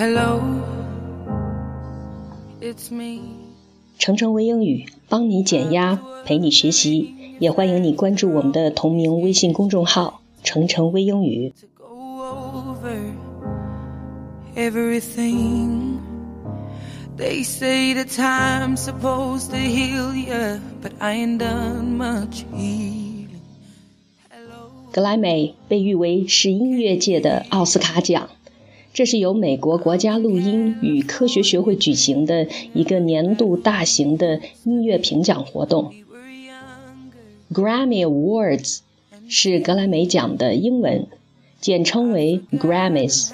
Hello, it's me. 程程微英语帮你减压，陪你学习，也欢迎你关注我们的同名微信公众号“程程微英语”。to go over everything. They say that time's supposed to heal ya, but I ain't done much healing. Hello, 格莱美被誉为是音乐界的奥斯卡奖，这是由美国国家录音与科学学会举行的一个年度大型的音乐评奖活动。Grammy Awards 是格莱美奖的英文，简称为 Grammys。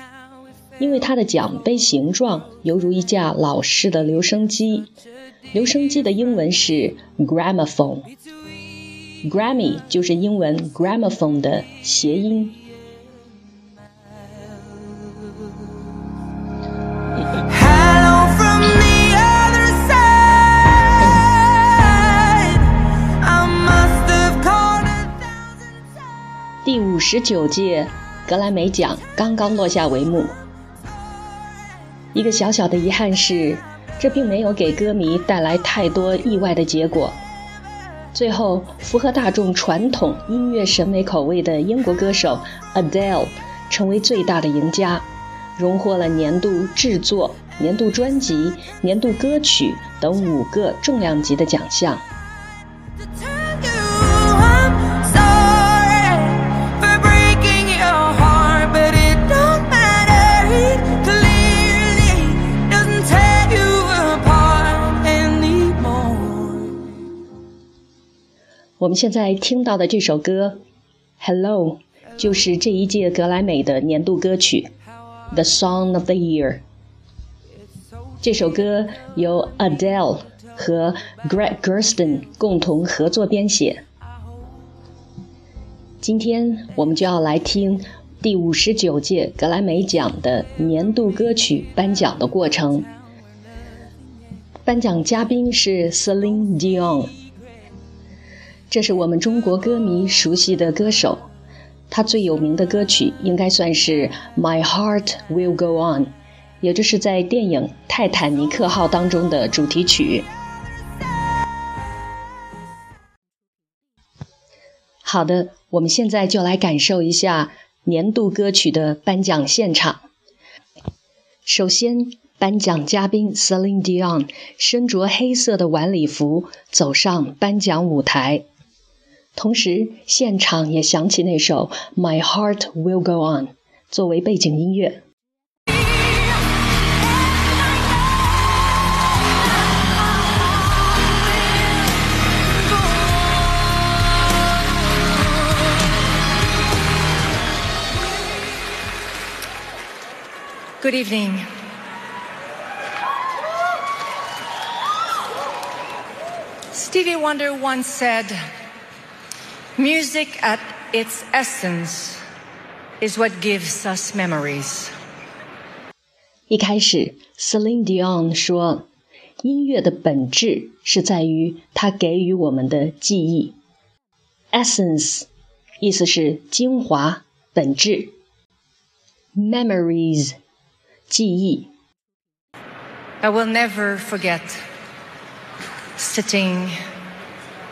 因为它的奖杯形状犹如一架老式的留声机，留声机的英文是 gramophone。Grammy 就是英文 gramophone 的谐音。十九届格莱美奖刚刚落下帷幕。一个小小的遗憾是，这并没有给歌迷带来太多意外的结果。最后，符合大众传统音乐审美口味的英国歌手 Adele 成为最大的赢家，荣获了年度制作、年度专辑、年度歌曲等五个重量级的奖项。我们现在听到的这首歌《Hello》就是这一届格莱美的年度歌曲《The Song of the Year》。这首歌由 Adele 和 Greg Gersten 共同合作编写。今天我们就要来听第五十九届格莱美奖的年度歌曲颁奖的过程。颁奖嘉宾是 Celine Dion。这是我们中国歌迷熟悉的歌手，他最有名的歌曲应该算是《My Heart Will Go On》，也就是在电影《泰坦尼克号》当中的主题曲。好的，我们现在就来感受一下年度歌曲的颁奖现场。首先，颁奖嘉宾 Celine Dion 身着黑色的晚礼服走上颁奖舞台。同时，现场也响起那首《My Heart Will Go On》作为背景音乐。 Good evening. Stevie Wonder once said, Music at its essence is what gives us memories. 一开始，Celine Dion 说：“音乐的本质是在于它给予我们的记忆。Essence，意思是精华、本质。Memories，记忆。 I will never forget sitting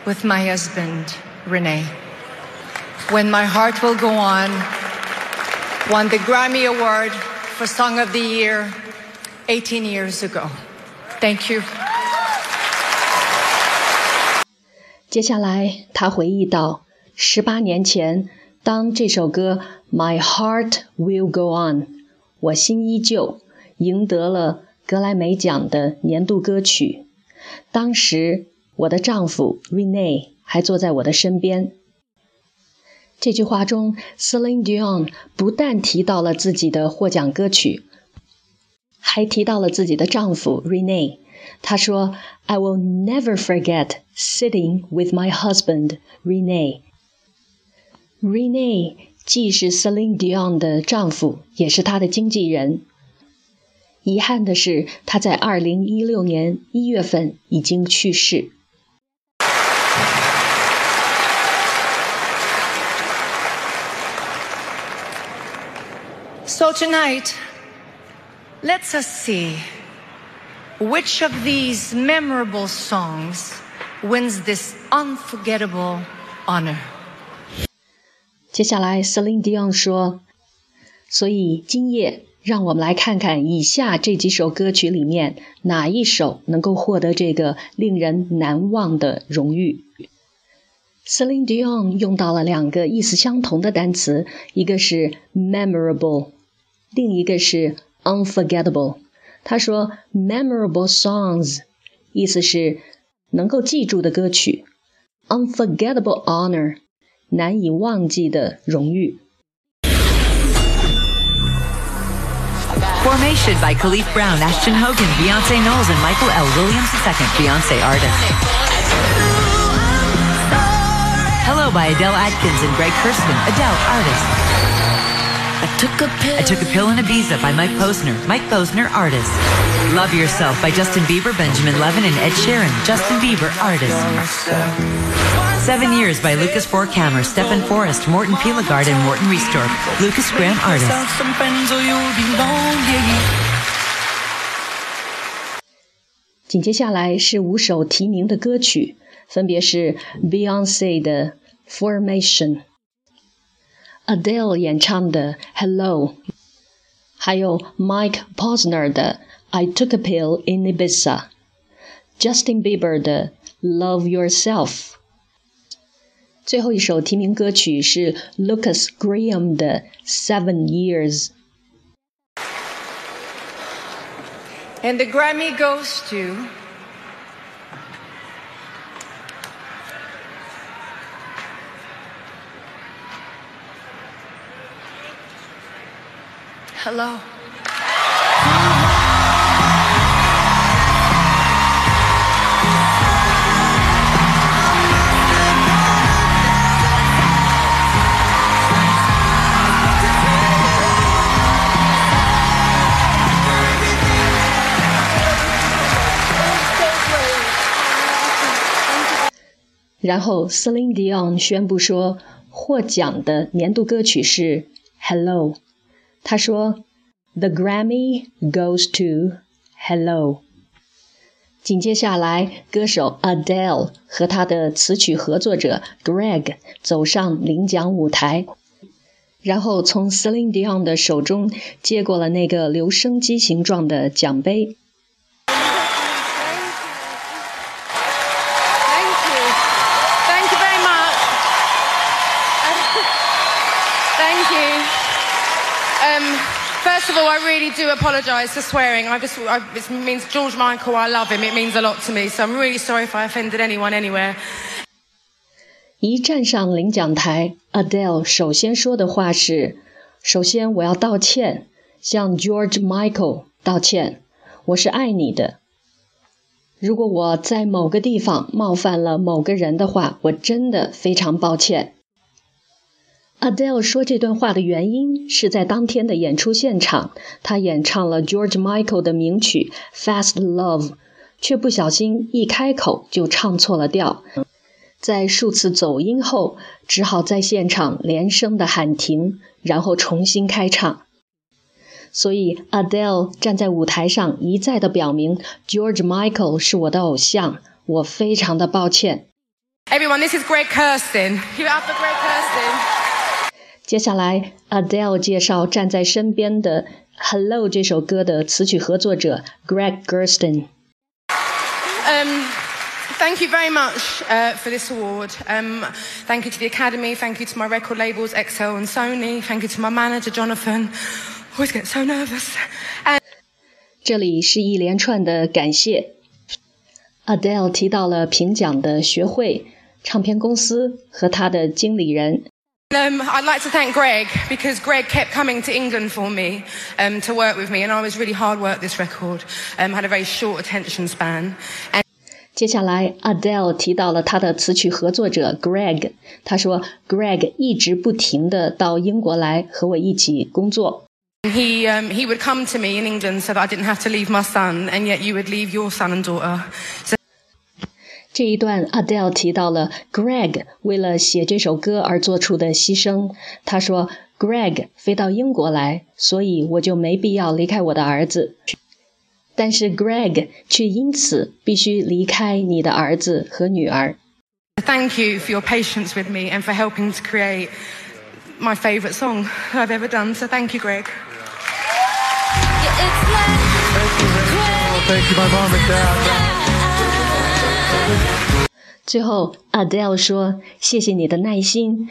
with my husband, Rene. When My Heart Will Go On won the Grammy Award for Song of the Year 18 years ago. Thank you. 接下来，他回忆到，十八年前，当这首歌《My Heart Will Go On》我心依旧赢得了格莱美奖的年度歌曲，当时我的丈夫 Rene 还坐在我的身边。这句话中，Celine Dion 不但提到了自己的获奖歌曲，还提到了自己的丈夫 Rene。她说：“I will never forget sitting with my husband Rene。” Rene 既是 Celine Dion 的丈夫，也是她的经纪人。遗憾的是，他在二零一六年一月份已经去世。So tonight, Let's us see which of these memorable songs wins this unforgettable honor. 接下来，Celine Dion 说：“所以今夜，让我们来看看以下这几首歌曲里面哪一首能够获得这个令人难忘的荣誉。” Celine Dion 用到了两个意思相同的单词，一个是 memorable，另一个是 unforgettable。他说 memorable songs，意思是能够记住的歌曲；unforgettable honor，难以忘记的荣誉。Formation by Khalif Brown, Asheton Hogan, Beyonce Knowles, and Michael L. Williams II, Beyonce artist. Hello by Adele Adkins and Greg Kurstin, Adele artist. I took a pill. I took a pill in Ibiza by Mike Posner. Mike Posner, artist. Love Yourself by Justin Bieber, Benjamin Levin, and Ed Sheeran. Justin Bieber, artist. Seven Years by Lukas Forchhammer, Stefan Forrest, Morten Pilegaard, and Morten Ristorp. Lukas Graham, artist. Beyonce 紧接下来是五首提名的歌曲，分别是 Beyonce formation Adele 演唱的《Hello》，还有 Mike Posner 的《I Took a Pill in Ibiza》，Justin Bieber 的《Love Yourself》。最后一首提名歌曲是 Lukas Graham 的《Seven Years》。And the Grammy goes to. Hello. 然后 Celine Dion 宣布说，获奖的年度歌曲是《Hello》。他说：“The Grammy goes to Hello。”紧接下来，歌手 Adele 和他的词曲合作者 Greg 走上领奖舞台，然后从 Celine Dion 的手中接过了那个留声机形状的奖杯。 Thank you. Um, first of all, I really do apologise for swearing. I just, I, it means George Michael, I love him. It means a lot to me. So I'm really sorry if I offended anyone anywhere. 一站上领奖台，Adele 首先说的话是：“首先我要道歉，向 George Michael 道歉，我是爱你的。如果我在某个地方冒犯了某个人的话，我真的非常抱歉。” Adele 说这段话的原因是在当天的演出现场，她演唱了 George Michael 的名曲《Fast Love》，却不小心一开口就唱错了调。在数次走音后，只好在现场连声的喊停，然后重新开唱。所以 Adele 站在舞台上一再的表明，George Michael 是我的偶像，我非常的抱歉。Everyone, this is Greg Kirsten. Give it up for Greg Kirsten. 接下来，Adele Greg Kurstin。Um, thank you very much uh, for this award. Um, thank you to the Academy. Thank you to my record labels, XL and Sony. Thank you to my manager, Jonathan. Always get so nervous. And 这里是一连串的感谢。Adele 提到了评奖的学会、唱片公司和他的经理人 um, I'd like to thank Greg because Greg kept coming to England for me um, to work with me, and I was really hard work this record. Um, had a very short attention span. And 接下来，Adele 提到了他的词曲合作者 Greg。他说，Greg 一直不停地到英国来和我一起工作。 He, um, he would come to me in England so that I didn't have to leave my son, and yet you would leave your son and daughter. So 这一段，Adele 提到了 Greg 为了写这首歌而做出的牺牲。他说 Greg 飞到英国来，所以我就没必要离开我的儿子。但是 Greg 却因此必须离开你的儿子和女儿。Thank you for your patience with me and for helping to create my favourite song I've ever done. So thank you, Greg. Thank you, my mom and dad. 最后，Adele 说：“谢谢你的耐心，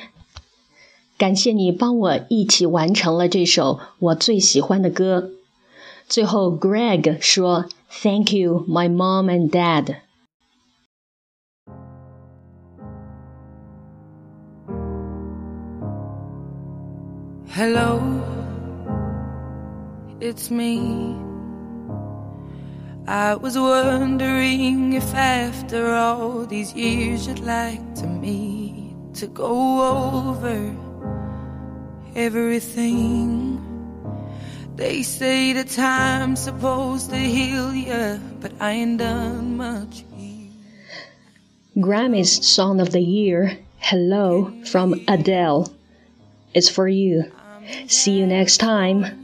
感谢你帮我一起完成了这首我最喜欢的歌。”最后，Greg 说：“Thank you, my mom and dad。” Hello, it's me. I was wondering if after all these years you'd like to meet to go over everything. They say the time's supposed to heal you, but I ain't done much. Grammy's Song of the Year, Hello from Adele, is for you. See you next time.